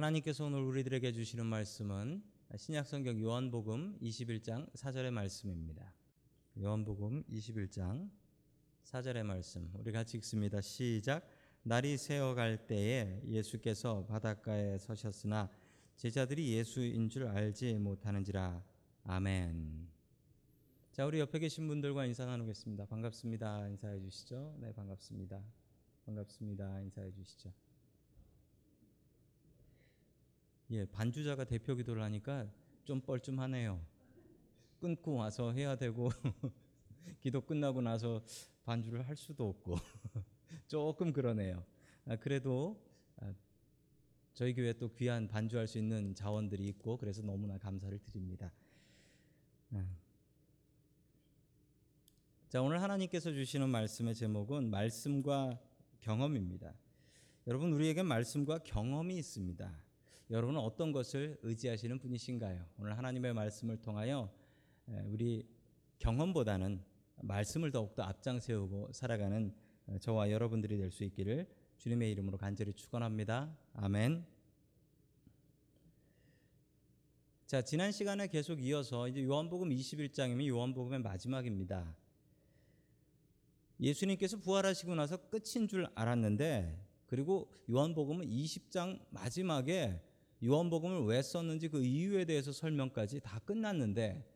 하나님께서 오늘 우리들에게 주시는 말씀은 신약성경 요한복음 21장 4절의 말씀입니다. 요한복음 21장 4절의 말씀 우리 같이 읽습니다. 시작 날이 새어갈 때에 예수께서 바닷가에 서셨으나 제자들이 예수인 줄 알지 못하는지라 아멘. 자 우리 옆에 계신 분들과 인사 나누겠습니다. 반갑습니다. 인사해 주시죠. 네 반갑습니다. 반갑습니다. 인사해 주시죠. 예, 반주자가 대표 기도를 하니까 좀 뻘쭘하네요. 끊고 와서 해야 되고 기도 끝나고 나서 반주를 할 수도 없고 조금 그러네요. 아, 그래도 아, 저희 교회 또 귀한 반주할 수 있는 자원들이 있고 그래서 너무나 감사를 드립니다. 아. 자, 오늘 하나님께서 주시는 말씀의 제목은 말씀과 경험입니다. 여러분 우리에게 말씀과 경험이 있습니다. 여러분은 어떤 것을 의지하시는 분이신가요? 오늘 하나님의 말씀을 통하여 우리 경험보다는 말씀을 더욱더 앞장 세우고 살아가는 저와 여러분들이 될 수 있기를 주님의 이름으로 간절히 축원합니다. 아멘. 자, 지난 시간에 계속 이어서 이제 요한복음 21장이면 요한복음의 마지막입니다. 예수님께서 부활하시고 나서 끝인 줄 알았는데 그리고 요한복음은 20장 마지막에 요한복음을 왜 썼는지 그 이유에 대해서 설명까지 다 끝났는데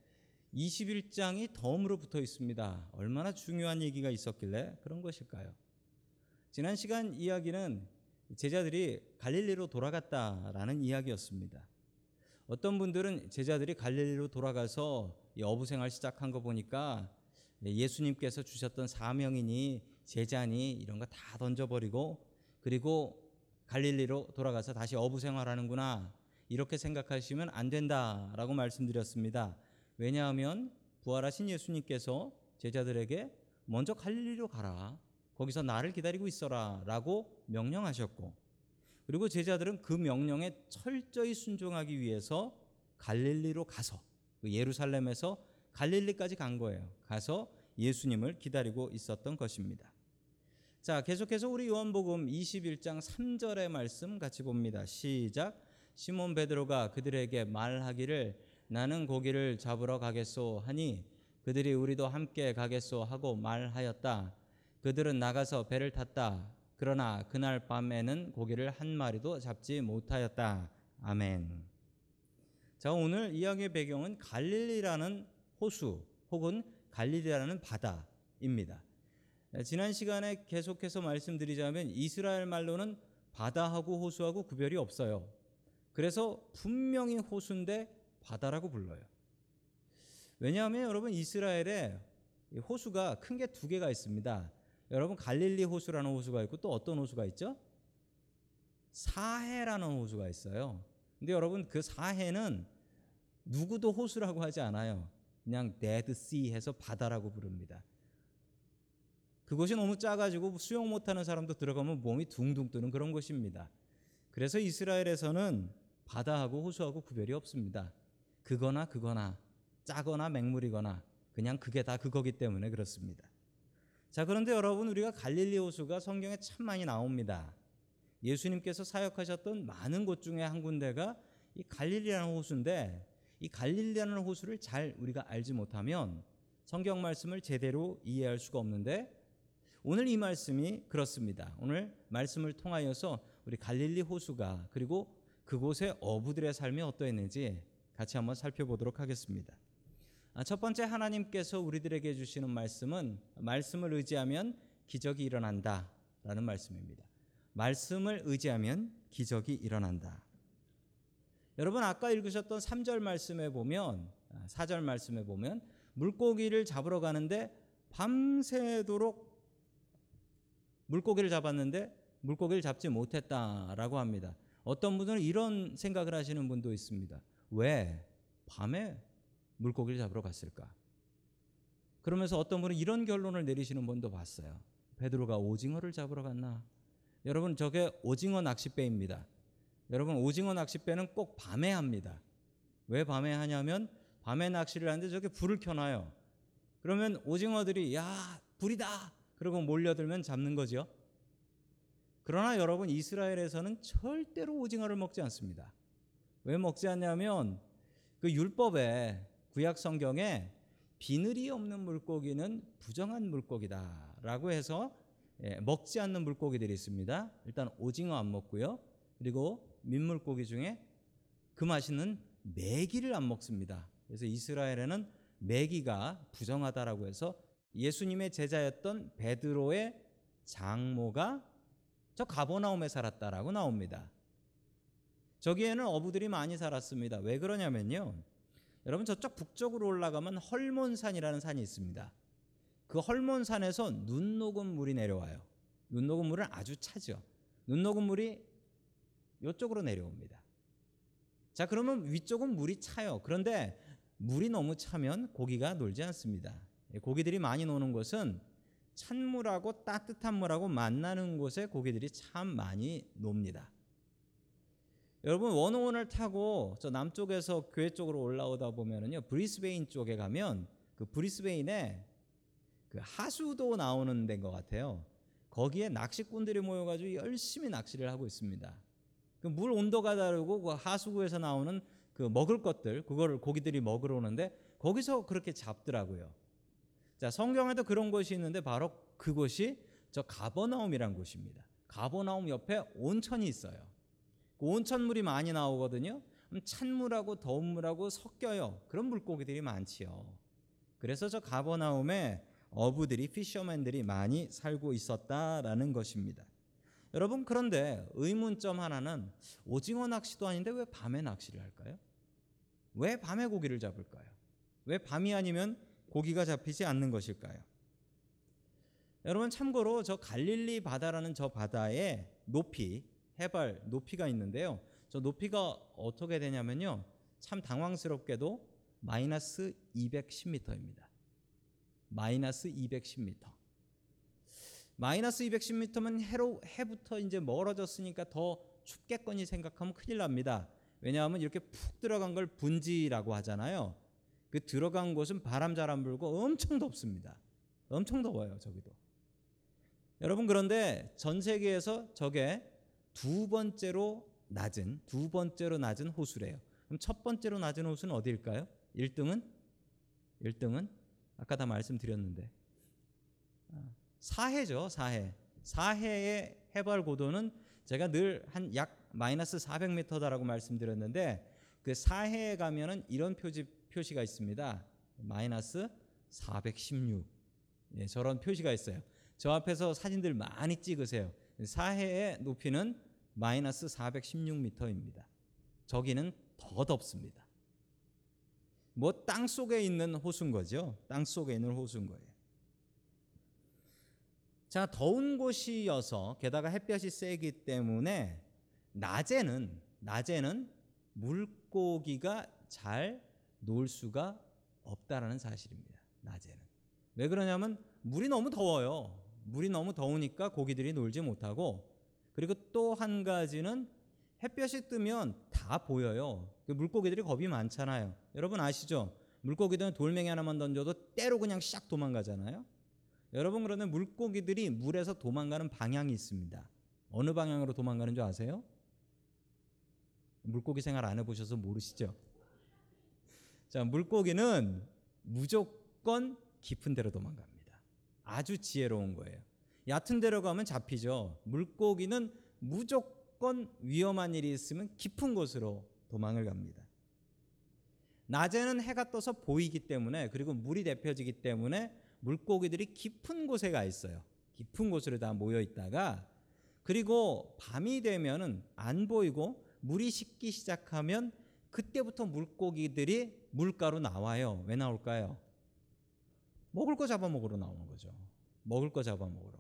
21장이 덤으로 붙어 있습니다. 얼마나 중요한 얘기가 있었길래 그런 것일까요? 지난 시간 이야기는 제자들이 갈릴리로 돌아갔다라는 이야기였습니다. 어떤 분들은 제자들이 갈릴리로 돌아가서 어부 생활 시작한 거 보니까 예수님께서 주셨던 사명이니 제자니 이런 거 다 던져버리고 그리고 갈릴리로 돌아가서 다시 어부 생활하는구나 이렇게 생각하시면 안 된다라고 말씀드렸습니다. 왜냐하면 부활하신 예수님께서 제자들에게 먼저 갈릴리로 가라. 거기서 나를 기다리고 있어라라고 명령하셨고 그리고 제자들은 그 명령에 철저히 순종하기 위해서 갈릴리로 가서 그 예루살렘에서 갈릴리까지 간 거예요. 가서 예수님을 기다리고 있었던 것입니다. 자, 계속해서 우리 요한복음 21장 3절의 말씀 같이 봅니다. 시작. 시몬 베드로가 그들에게 말하기를 나는 고기를 잡으러 가겠소 하니 그들이 우리도 함께 가겠소 하고 말하였다. 그들은 나가서 배를 탔다. 그러나 그날 밤에는 고기를 한 마리도 잡지 못하였다. 아멘. 자, 오늘 이야기의 배경은 갈릴리라는 호수 혹은 갈릴리라는 바다입니다. 네, 지난 시간에 계속해서 말씀드리자면 이스라엘 말로는 바다하고 호수하고 구별이 없어요. 그래서 분명히 호수인데 바다라고 불러요. 왜냐하면 여러분 이스라엘에 호수가 큰 게 두 개가 있습니다. 여러분 갈릴리 호수라는 호수가 있고 또 어떤 호수가 있죠? 사해라는 호수가 있어요. 근데 여러분 그 사해는 누구도 호수라고 하지 않아요. 그냥 데드씨 해서 바다라고 부릅니다. 그것이 너무 작아지고 수영 못하는 사람도 들어가면 몸이 둥둥 뜨는 그런 것입니다. 그래서 이스라엘에서는 바다하고 호수하고 구별이 없습니다. 그거나 그거나 짜거나 맹물이거나 그냥 그게 다 그거기 때문에 그렇습니다. 자, 그런데 여러분 우리가 갈릴리 호수가 성경에 참 많이 나옵니다. 예수님께서 사역하셨던 많은 곳 중에 한 군데가 이 갈릴리라는 호수인데 이 갈릴리라는 호수를 잘 우리가 알지 못하면 성경 말씀을 제대로 이해할 수가 없는데 오늘 이 말씀이 그렇습니다. 오늘 말씀을 통하여서 우리 갈릴리 호수가 그리고 그곳의 어부들의 삶이 어떠했는지 같이 한번 살펴보도록 하겠습니다. 아, 첫 번째 하나님께서 우리들에게 주시는 말씀은 말씀을 의지하면 기적이 일어난다라는 말씀입니다. 말씀을 의지하면 기적이 일어난다. 여러분 아까 읽으셨던 3절 말씀에 보면 4절 아, 말씀에 보면 물고기를 잡으러 가는데 밤새도록 물고기를 잡았는데 물고기를 잡지 못했다라고 합니다. 어떤 분들은 이런 생각을 하시는 분도 있습니다. 왜 밤에 물고기를 잡으러 갔을까? 그러면서 어떤 분은 이런 결론을 내리시는 분도 봤어요. 베드로가 오징어를 잡으러 갔나? 여러분 저게 오징어 낚싯배입니다. 여러분 오징어 낚싯배는 꼭 밤에 합니다. 왜 밤에 하냐면 밤에 낚시를 하는데 저게 불을 켜놔요. 그러면 오징어들이 야 불이다 그리고 몰려들면 잡는 거죠. 그러나 여러분 이스라엘에서는 절대로 오징어를 먹지 않습니다. 왜 먹지 않냐면 그 율법에 구약 성경에 비늘이 없는 물고기는 부정한 물고기다라고 해서 예, 먹지 않는 물고기들이 있습니다. 일단 오징어 안 먹고요. 그리고 민물고기 중에 그 맛있는 메기를 안 먹습니다. 그래서 이스라엘에는 메기가 부정하다라고 해서 예수님의 제자였던 베드로의 장모가 저 가버나움에 살았다라고 나옵니다. 저기에는 어부들이 많이 살았습니다. 왜 그러냐면요. 여러분 저쪽 북쪽으로 올라가면 헐몬산이라는 산이 있습니다. 그 헐몬산에서 눈 녹은 물이 내려와요. 눈 녹은 물은 아주 차죠. 눈 녹은 물이 이쪽으로 내려옵니다. 자, 그러면 위쪽은 물이 차요. 그런데 물이 너무 차면 고기가 놀지 않습니다. 예, 고기들이 많이 노는 곳은 찬물하고 따뜻한 물하고 만나는 곳에 고기들이 참 많이 놉니다. 여러분 원호원을 타고 저 남쪽에서 교회 쪽으로 올라오다 보면은요 브리스베인 쪽에 가면 그 브리스베인에 그 하수도 나오는 데인 것 같아요. 거기에 낚시꾼들이 모여가지고 열심히 낚시를 하고 있습니다. 그 물 온도가 다르고 그 하수구에서 나오는 그 먹을 것들 그거를 고기들이 먹으러 오는데 거기서 그렇게 잡더라고요. 자 성경에도 그런 곳이 있는데 바로 그곳이 저 가버나움이란 곳입니다. 가버나움 옆에 온천이 있어요. 그 온천물이 많이 나오거든요. 찬물하고 더운 물하고 섞여요. 그런 물고기들이 많지요. 그래서 저 가버나움에 어부들이 피셔맨들이 많이 살고 있었다라는 것입니다. 여러분 그런데 의문점 하나는 오징어 낚시도 아닌데 왜 밤에 낚시를 할까요? 왜 밤에 고기를 잡을까요? 왜 밤이 아니면 고기가 잡히지 않는 것일까요? 여러분 참고로 저 갈릴리 바다라는 저 바다의 높이 해발 높이가 있는데요. 저 높이가 어떻게 되냐면요. 참 당황스럽게도 마이너스 210m입니다. 마이너스 210m. 마이너스 210m면 해로 해부터 이제 멀어졌으니까 더 춥겠거니 생각하면 큰일 납니다. 왜냐하면 이렇게 푹 들어간 걸 분지라고 하잖아요. 그 들어간 곳은 바람 잘 안 불고 엄청 덥습니다. 엄청 더워요, 저기도. 여러분 그런데 전 세계에서 저게 두 번째로 낮은 두 번째로 낮은 호수래요. 그럼 첫 번째로 낮은 호수는 어디일까요? 1등은 1등은 아까 다 말씀드렸는데 사해죠, 사해. 사해의 해발 고도는 제가 늘 한 약 마이너스 400m다라고 말씀드렸는데 그 사해에 가면은 이런 표지 표시가 있습니다. 마이너스 416. 예, 저런 표시가 있어요. 저 앞에서 사진들 많이 찍으세요. 사해의 높이는 마이너스 416m입니다. 저기는 더 덥습니다. 뭐 땅 속에 있는 호수인 거죠. 땅 속에 있는 호수인 거예요. 자, 더운 곳이어서 게다가 햇볕이 세기 때문에 낮에는 낮에는 물고기가 잘 놀 수가 없다라는 사실입니다. 낮에는. 왜 그러냐면 물이 너무 더워요. 물이 너무 더우니까 고기들이 놀지 못하고 그리고 또 한 가지는 햇볕이 뜨면 다 보여요. 그 물고기들이 겁이 많잖아요. 여러분 아시죠? 물고기들은 돌멩이 하나만 던져도 때로 그냥 샥 도망가잖아요. 여러분 그러면 물고기들이 물에서 도망가는 방향이 있습니다. 어느 방향으로 도망가는 줄 아세요? 물고기 생활 안 해보셔서 모르시죠? 자, 물고기는 무조건 깊은 데로 도망갑니다. 아주 지혜로운 거예요. 얕은 데로 가면 잡히죠. 물고기는 무조건 위험한 일이 있으면 깊은 곳으로 도망을 갑니다. 낮에는 해가 떠서 보이기 때문에 그리고 물이 데펴지기 때문에 물고기들이 깊은 곳에 가 있어요. 깊은 곳으로 다 모여 있다가 그리고 밤이 되면은 안 보이고 물이 식기 시작하면 그때부터 물고기들이 물가로 나와요. 왜 나올까요? 먹을 거 잡아먹으러 나오는 거죠. 먹을 거 잡아먹으러.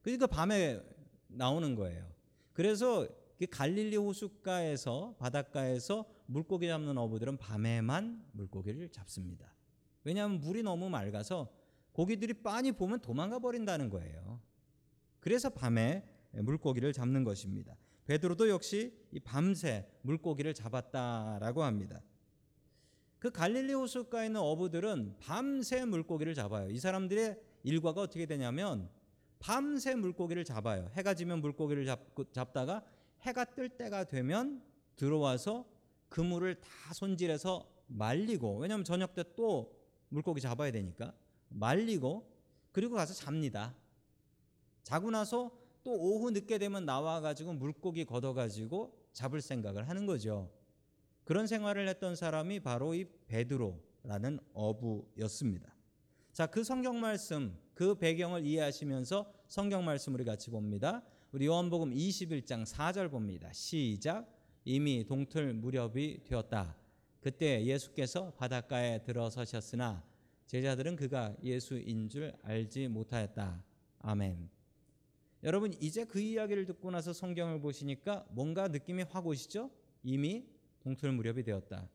그러니까 밤에 나오는 거예요. 그래서 그 갈릴리 호숫가에서 바닷가에서 물고기 잡는 어부들은 밤에만 물고기를 잡습니다. 왜냐하면 물이 너무 맑아서 고기들이 빤히 보면 도망가 버린다는 거예요. 그래서 밤에 물고기를 잡는 것입니다. 베드로도 역시 이 밤새 물고기를 잡았다라고 합니다. 그 갈릴리 호숫가에 있는 어부들은 밤새 물고기를 잡아요. 이 사람들의 일과가 어떻게 되냐면 밤새 물고기를 잡아요. 해가 지면 물고기를 잡고, 잡다가 해가 뜰 때가 되면 들어와서 그물을 다 손질해서 말리고 왜냐하면 저녁 때 또 물고기 잡아야 되니까 말리고 그리고 가서 잡니다. 자고 나서 또 오후 늦게 되면 나와 가지고 물고기 걷어 가지고 잡을 생각을 하는 거죠. 그런 생활을 했던 사람이 바로 이 베드로라는 어부였습니다. 자, 그 성경 말씀, 그 배경을 이해하시면서 성경 말씀 우리 같이 봅니다. 우리 요한복음 21장 4절 봅니다. 시작. 이미 동틀 무렵이 되었다. 그때 예수께서 바닷가에 들어서셨으나 제자들은 그가 예수인 줄 알지 못하였다. 아멘. 여러분 이제 그 이야기를 듣고 나서 성경을 보시니까 뭔가 느낌이 확 오시죠? 이미 동틀 무렵이 되었다.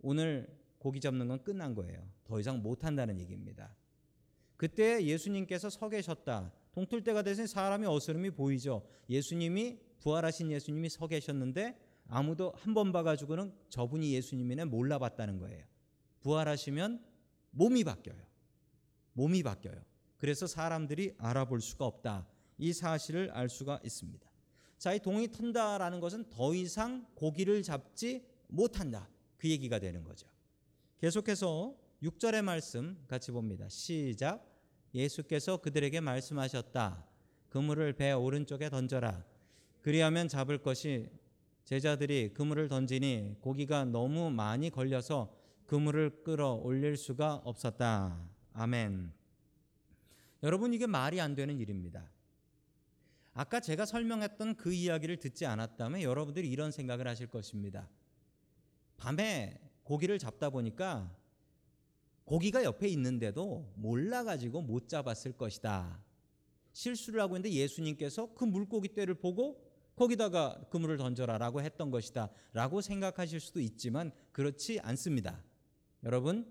오늘 고기 잡는 건 끝난 거예요. 더 이상 못 한다는 얘기입니다. 그때 예수님께서 서 계셨다. 동틀 때가 돼서 사람이 어스름이 보이죠. 예수님이 부활하신 예수님이 서 계셨는데 아무도 한 번 봐가지고는 저분이 예수님이네 몰라봤다는 거예요. 부활하시면 몸이 바뀌어요. 몸이 바뀌어요. 그래서 사람들이 알아볼 수가 없다. 이 사실을 알 수가 있습니다. 자, 이 동이 턴다라는 것은 더 이상 고기를 잡지 못한다. 그 얘기가 되는 거죠. 계속해서 6절의 말씀 같이 봅니다. 시작. 예수께서 그들에게 말씀하셨다. 그물을 배 오른쪽에 던져라. 그리하면 잡을 것이 제자들이 그물을 던지니 고기가 너무 많이 걸려서 그물을 끌어 올릴 수가 없었다. 아멘. 여러분 이게 말이 안 되는 일입니다. 아까 제가 설명했던 그 이야기를 듣지 않았다면 여러분들이 이런 생각을 하실 것입니다. 밤에 고기를 잡다 보니까 고기가 옆에 있는데도 몰라가지고 못 잡았을 것이다. 실수를 하고 있는데 예수님께서 그 물고기 떼를 보고 거기다가 그물을 던져라 라고 했던 것이다. 라고 생각하실 수도 있지만 그렇지 않습니다. 여러분,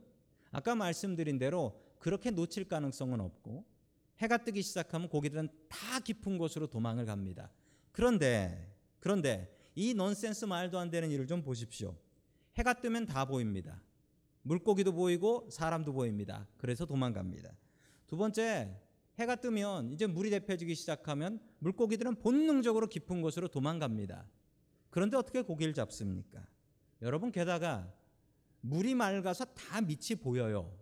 아까 말씀드린 대로 그렇게 놓칠 가능성은 없고 해가 뜨기 시작하면 고기들은 다 깊은 곳으로 도망을 갑니다. 그런데 그런데 이 넌센스 말도 안 되는 일을 좀 보십시오. 해가 뜨면 다 보입니다. 물고기도 보이고 사람도 보입니다. 그래서 도망갑니다. 두 번째, 해가 뜨면 이제 물이 데펴지기 시작하면 물고기들은 본능적으로 깊은 곳으로 도망갑니다. 그런데 어떻게 고기를 잡습니까? 여러분 게다가 물이 맑아서 다 밑이 보여요.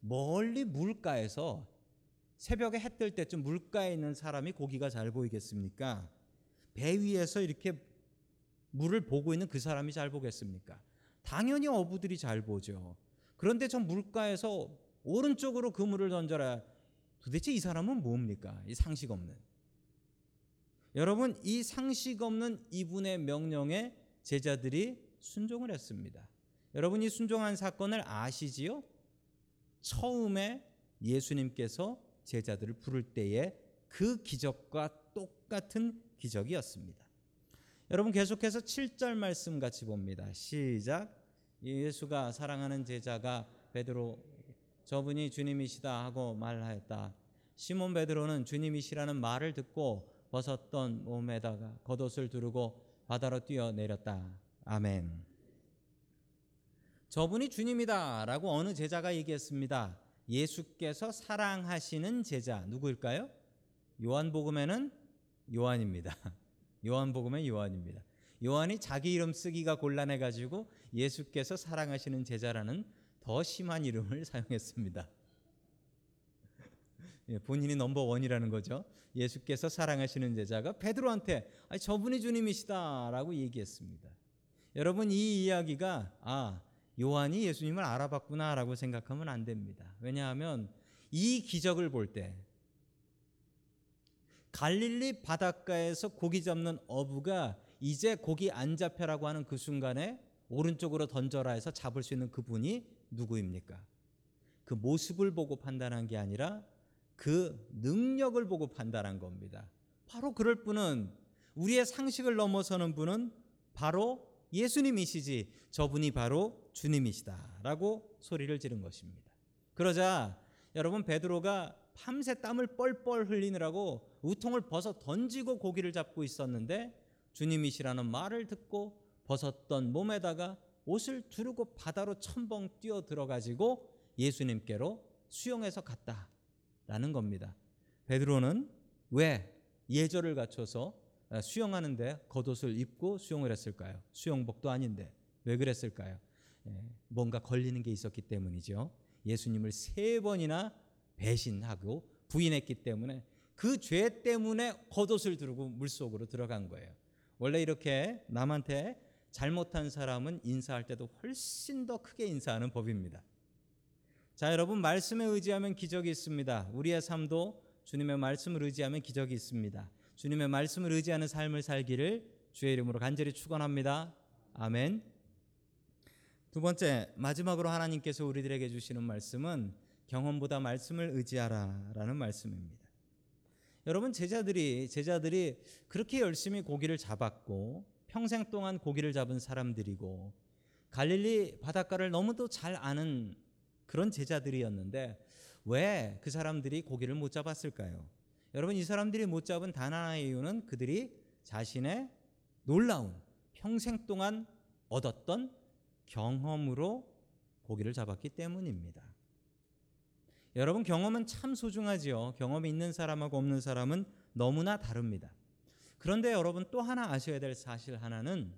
멀리 물가에서 새벽에 해 뜰 때쯤 물가에 있는 사람이 고기가 잘 보이겠습니까? 배 위에서 이렇게 물을 보고 있는 그 사람이 잘 보겠습니까? 당연히 어부들이 잘 보죠. 그런데 저 물가에서 오른쪽으로 그물을 던져라. 도대체 이 사람은 뭡니까? 이 상식 없는. 여러분, 이 상식 없는 이분의 명령에 제자들이 순종을 했습니다. 여러분, 이 순종한 사건을 아시지요? 처음에 예수님께서 제자들을 부를 때의 그 기적과 똑같은 기적이었습니다. 여러분 계속해서 7절 말씀 같이 봅니다. 시작. 예수가 사랑하는 제자가 베드로 저분이 주님이시다 하고 말하였다. 시몬 베드로는 주님이시라는 말을 듣고 벗었던 몸에다가 겉옷을 두르고 바다로 뛰어내렸다. 아멘. 저분이 주님이다 라고 어느 제자가 얘기했습니다. 예수께서 사랑하시는 제자 누구일까요? 요한복음에는 요한입니다. 요한복음의 요한입니다. 요한이 자기 이름 쓰기가 곤란해 가지고 예수께서 사랑하시는 제자라는 더 심한 이름을 사용했습니다. 예, 본인이 넘버 원이라는 거죠. 예수께서 사랑하시는 제자가 베드로한테 저분이 주님이시다라고 얘기했습니다. 여러분 이 이야기가 아 요한이 예수님을 알아봤구나라고 생각하면 안 됩니다. 왜냐하면 이 기적을 볼 때 갈릴리 바닷가에서 고기 잡는 어부가 이제 고기 안 잡혀라고 하는 그 순간에 오른쪽으로 던져라 해서 잡을 수 있는 그분이 누구입니까? 그 모습을 보고 판단한 게 아니라 그 능력을 보고 판단한 겁니다. 바로 그럴 분은 우리의 상식을 넘어서는 분은 바로 예수님이시지 저분이 바로 주님이시다라고 소리를 지른 것입니다. 그러자 여러분 베드로가 밤새 땀을 뻘뻘 흘리느라고 우통을 벗어 던지고 고기를 잡고 있었는데 주님이시라는 말을 듣고 벗었던 몸에다가 옷을 두르고 바다로 첨벙 뛰어 들어가지고 예수님께로 수용해서 갔다. 있다라는 겁니다. 베드로는 왜 예절을 갖춰서 수영하는데 겉옷을 입고 수영을 했을까요? 수영복도 아닌데 왜 그랬을까요? 예, 뭔가 걸리는 게 있었기 때문이죠. 예수님을 세 번이나 배신하고 부인했기 때문에 그 죄 때문에 겉옷을 두르고 물속으로 들어간 거예요. 원래 이렇게 남한테 잘못한 사람은 인사할 때도 훨씬 더 크게 인사하는 법입니다. 자, 여러분 말씀에 의지하면 기적이 있습니다. 우리의 삶도 주님의 말씀을 의지하면 기적이 있습니다. 주님의 말씀을 의지하는 삶을 살기를 주의 이름으로 간절히 축원합니다. 아멘. 두 번째 마지막으로 하나님께서 우리들에게 주시는 말씀은 경험보다 말씀을 의지하라라는 말씀입니다. 여러분 제자들이 제자들이 그렇게 열심히 고기를 잡았고 평생 동안 고기를 잡은 사람들이고 갈릴리 바닷가를 너무도 잘 아는 그런 제자들이었는데 왜 그 사람들이 고기를 못 잡았을까요? 여러분 이 사람들이 못 잡은 단 하나의 이유는 그들이 자신의 놀라운 평생 동안 얻었던 경험으로 고기를 잡았기 때문입니다. 여러분 경험은 참 소중하지요. 경험이 있는 사람하고 없는 사람은 너무나 다릅니다. 그런데 여러분 또 하나 아셔야 될 사실 하나는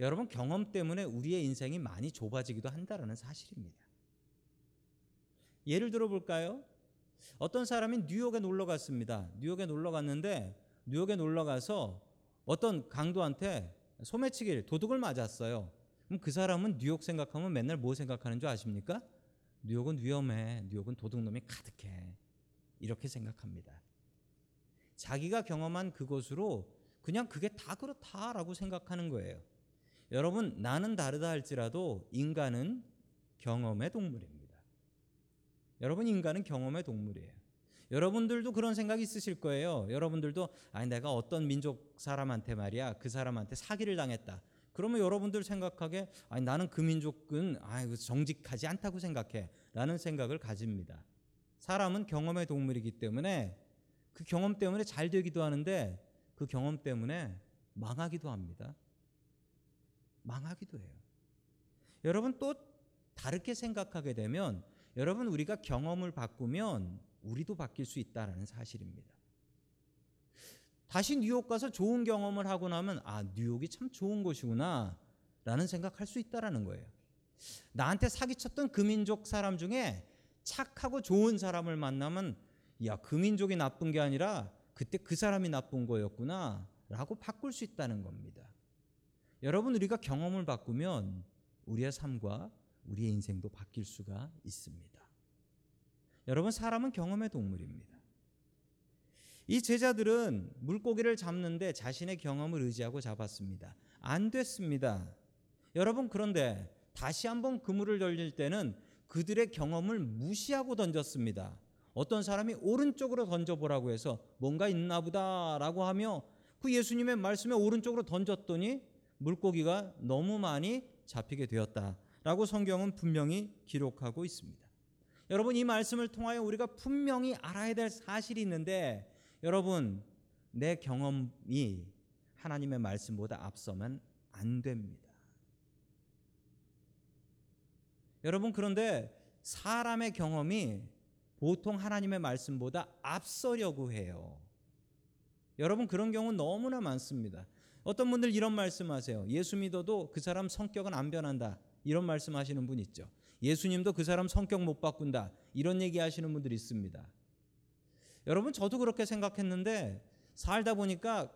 여러분 경험 때문에 우리의 인생이 많이 좁아지기도 한다라는 사실입니다. 예를 들어 볼까요? 어떤 사람이 뉴욕에 놀러 갔습니다. 뉴욕에 놀러 갔는데 뉴욕에 놀러 가서 어떤 강도한테 소매치기를 도둑을 맞았어요. 그럼 그 사람은 뉴욕 생각하면 맨날 뭐 생각하는 줄 아십니까? 뉴욕은 위험해. 뉴욕은 도둑놈이 가득해. 이렇게 생각합니다. 자기가 경험한 그것으로 그냥 그게 다 그렇다라고 생각하는 거예요. 여러분, 나는 다르다 할지라도 인간은 경험의 동물입니다. 여러분, 인간은 경험의 동물이에요. 여러분들도 그런 생각이 있으실 거예요. 여러분들도 아니 내가 어떤 민족 사람한테 말이야 그 사람한테 사기를 당했다. 그러면 여러분들 생각하게 아니 나는 그 민족은 아 정직하지 않다고 생각해라는 생각을 가집니다. 사람은 경험의 동물이기 때문에 그 경험 때문에 잘 되기도 하는데 그 경험 때문에 망하기도 합니다. 망하기도 해요. 여러분 또 다르게 생각하게 되면 여러분 우리가 경험을 바꾸면 우리도 바뀔 수 있다라는 사실입니다. 다시 뉴욕 가서 좋은 경험을 하고 나면 아 뉴욕이 참 좋은 곳이구나 라는 생각할 수 있다라는 거예요. 나한테 사기쳤던 그 민족 사람 중에 착하고 좋은 사람을 만나면 야그 민족이 나쁜 게 아니라 그때 그 사람이 나쁜 거였구나 라고 바꿀 수 있다는 겁니다. 여러분 우리가 경험을 바꾸면 우리의 삶과 우리의 인생도 바뀔 수가 있습니다. 여러분 사람은 경험의 동물입니다. 이 제자들은 물고기를 잡는데 자신의 경험을 의지하고 잡았습니다. 안 됐습니다. 여러분 그런데 다시 한번 그물을 돌릴 때는 그들의 경험을 무시하고 던졌습니다. 어떤 사람이 오른쪽으로 던져보라고 해서 뭔가 있나 보다라고 하며 그 예수님의 말씀에 오른쪽으로 던졌더니 물고기가 너무 많이 잡히게 되었다 라고 성경은 분명히 기록하고 있습니다. 여러분 이 말씀을 통하여 우리가 분명히 알아야 될 사실이 있는데 여러분 내 경험이 하나님의 말씀보다 앞서면 안 됩니다. 여러분 그런데 사람의 경험이 보통 하나님의 말씀보다 앞서려고 해요. 여러분 그런 경우 너무나 많습니다. 어떤 분들 이런 말씀하세요. 예수 믿어도 그 사람 성격은 안 변한다. 이런 말씀하시는 분 있죠. 예수님도 그 사람 성격 못 바꾼다. 이런 얘기 하시는 분들 있습니다. 여러분 저도 그렇게 생각했는데 살다 보니까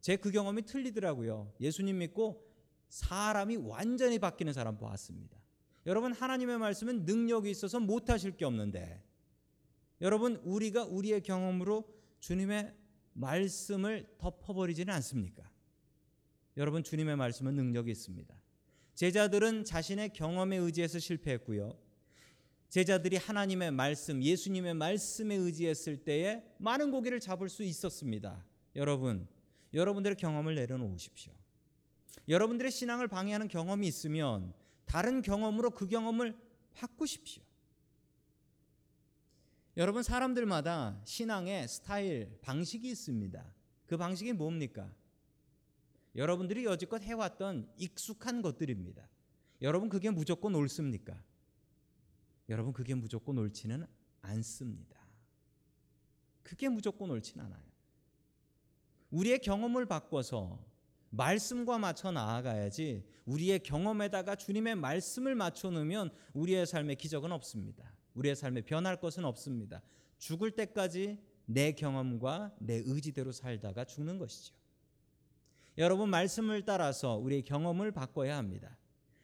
제 그 경험이 틀리더라고요. 예수님 믿고 사람이 완전히 바뀌는 사람 보았습니다. 여러분 하나님의 말씀은 능력이 있어서 못 하실 게 없는데 여러분 우리가 우리의 경험으로 주님의 말씀을 덮어버리지는 않습니까? 여러분 주님의 말씀은 능력이 있습니다. 제자들은 자신의 경험에 의지해서 실패했고요. 제자들이 하나님의 말씀, 예수님의 말씀에 의지했을 때에 많은 고기를 잡을 수 있었습니다. 여러분, 여러분들의 경험을 내려놓으십시오. 여러분들의 신앙을 방해하는 경험이 있으면 다른 경험으로 그 경험을 바꾸십시오. 여러분 사람들마다 신앙의 스타일, 방식이 있습니다. 그 방식이 뭡니까? 여러분들이 여지껏 해왔던 익숙한 것들입니다. 여러분 그게 무조건 옳습니까? 여러분 그게 무조건 옳지는 않습니다. 그게 무조건 옳진 않아요. 우리의 경험을 바꿔서 말씀과 맞춰 나아가야지 우리의 경험에다가 주님의 말씀을 맞춰 놓으면 우리의 삶에 기적은 없습니다. 우리의 삶에 변할 것은 없습니다. 죽을 때까지 내 경험과 내 의지대로 살다가 죽는 것이죠. 여러분 말씀을 따라서 우리의 경험을 바꿔야 합니다.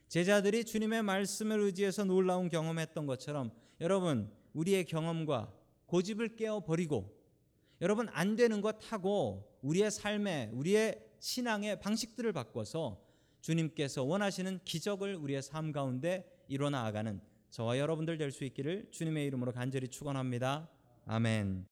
제자들이 주님의 말씀을 의지해서 놀라운 경험했던 것처럼 여러분 우리의 경험과 고집을 깨어 버리고 여러분 안 되는 것 하고 우리의 삶에 우리의 신앙의 방식들을 바꿔서 주님께서 원하시는 기적을 우리의 삶 가운데 이뤄 나가는 저와 여러분들 될 수 있기를 주님의 이름으로 간절히 축원합니다. 아멘.